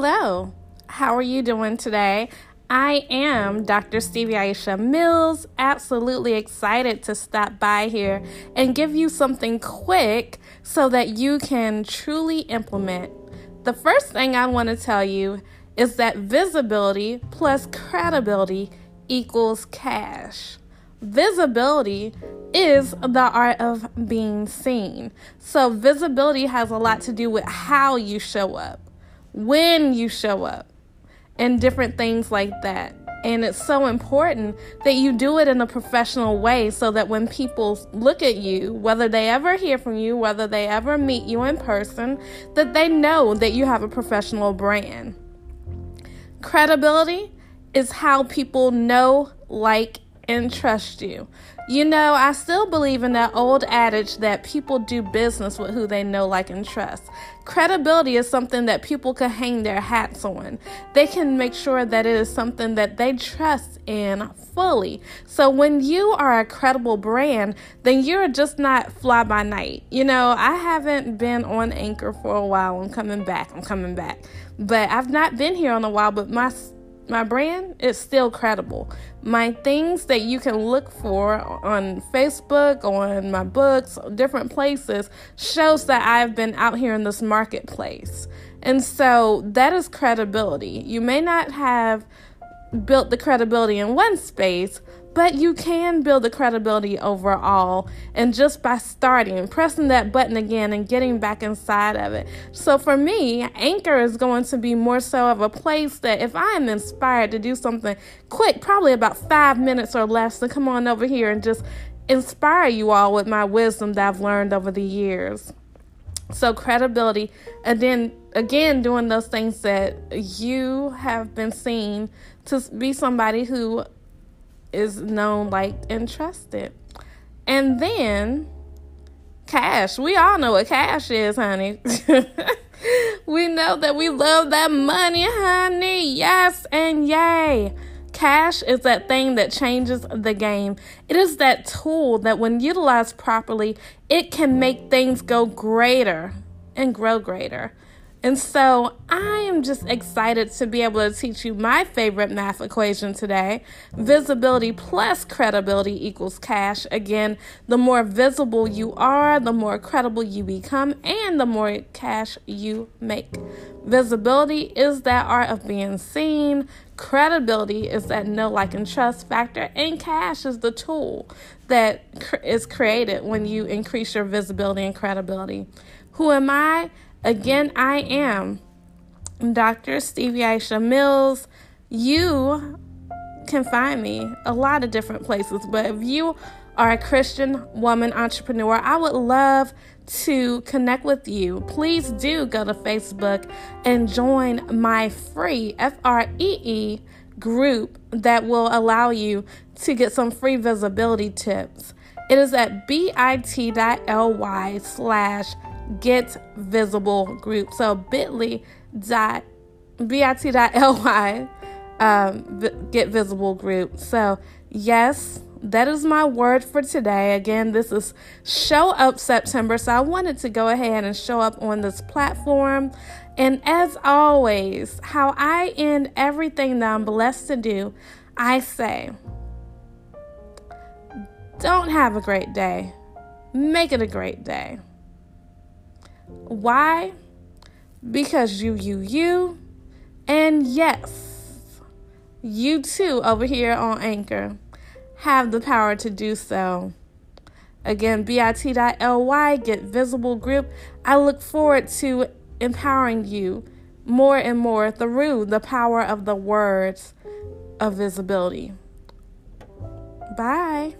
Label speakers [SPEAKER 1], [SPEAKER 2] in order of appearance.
[SPEAKER 1] Hello, how are you doing today? I am Dr. Stevie Aisha Mills, absolutely excited to stop by here and give you something quick so that you can truly implement. The first thing I want to tell you is that visibility plus credibility equals cash. Visibility is the art of being seen. So, visibility has a lot to do with how you show up, when you show up, and different things like that. And it's so important that you do it in a professional way so that when people look at you, whether they ever hear from you, whether they ever meet you in person, that they know that you have a professional brand. Credibility is how people know, like, and trust you. You know, I still believe in that old adage that people do business with who they know, like, and trust. Credibility is something that people can hang their hats on. They can make sure that it is something that they trust in fully. So when you are a credible brand, then you're just not fly by night. You know, I haven't been on Anchor for a while. I'm coming back. I'm coming back. But I've not been here in a while, but my my brand is still credible. My things that you can look for on Facebook, on my books, different places, shows that I've been out here in this marketplace. And so that is credibility. You may not have built the credibility in one space, but you can build the credibility overall and just by starting pressing that button again and getting back inside of it. So for me anchor is going to be more so of a place that if i am inspired to do something quick probably about five minutes or less to come on over here and just inspire you all with my wisdom that i've learned over the years. So credibility and then again doing those things that you have been seen to be somebody who is known, liked, and trusted. And then cash. We all know what cash is, honey. we know that we love that money, honey. Yes and yay. Cash is that thing that changes the game. It is that tool that, when utilized properly, it can make things go greater and grow greater. And so I am just excited to be able to teach you my favorite math equation today. Visibility plus credibility equals cash. Again, the more visible you are, the more credible you become, and the more cash you make. Visibility is that art of being seen. Credibility is that know, like, and trust factor. And cash is the tool that is created when you increase your visibility and credibility. Who am I? Again, I am Dr. Stevie Aisha Mills. You can find me a lot of different places, but if you are a Christian woman entrepreneur, I would love to connect with you. Please do go to Facebook and join my free F R E E group that will allow you to get some free visibility tips. It is at bit.ly slash get visible group. So bit.ly dot bit.ly um, get visible group. So yes, that is my word for today. Again, this is Show Up September. So I wanted to go ahead and show up on this platform. And as always, how I end everything that I'm blessed to do, I say, don't have a great day. Make it a great day. Why? Because you, you, you, and yes, you too over here on Anchor have the power to do so. Again, bit.ly, get visible group. I look forward to empowering you more and more through the power of the words of visibility. Bye.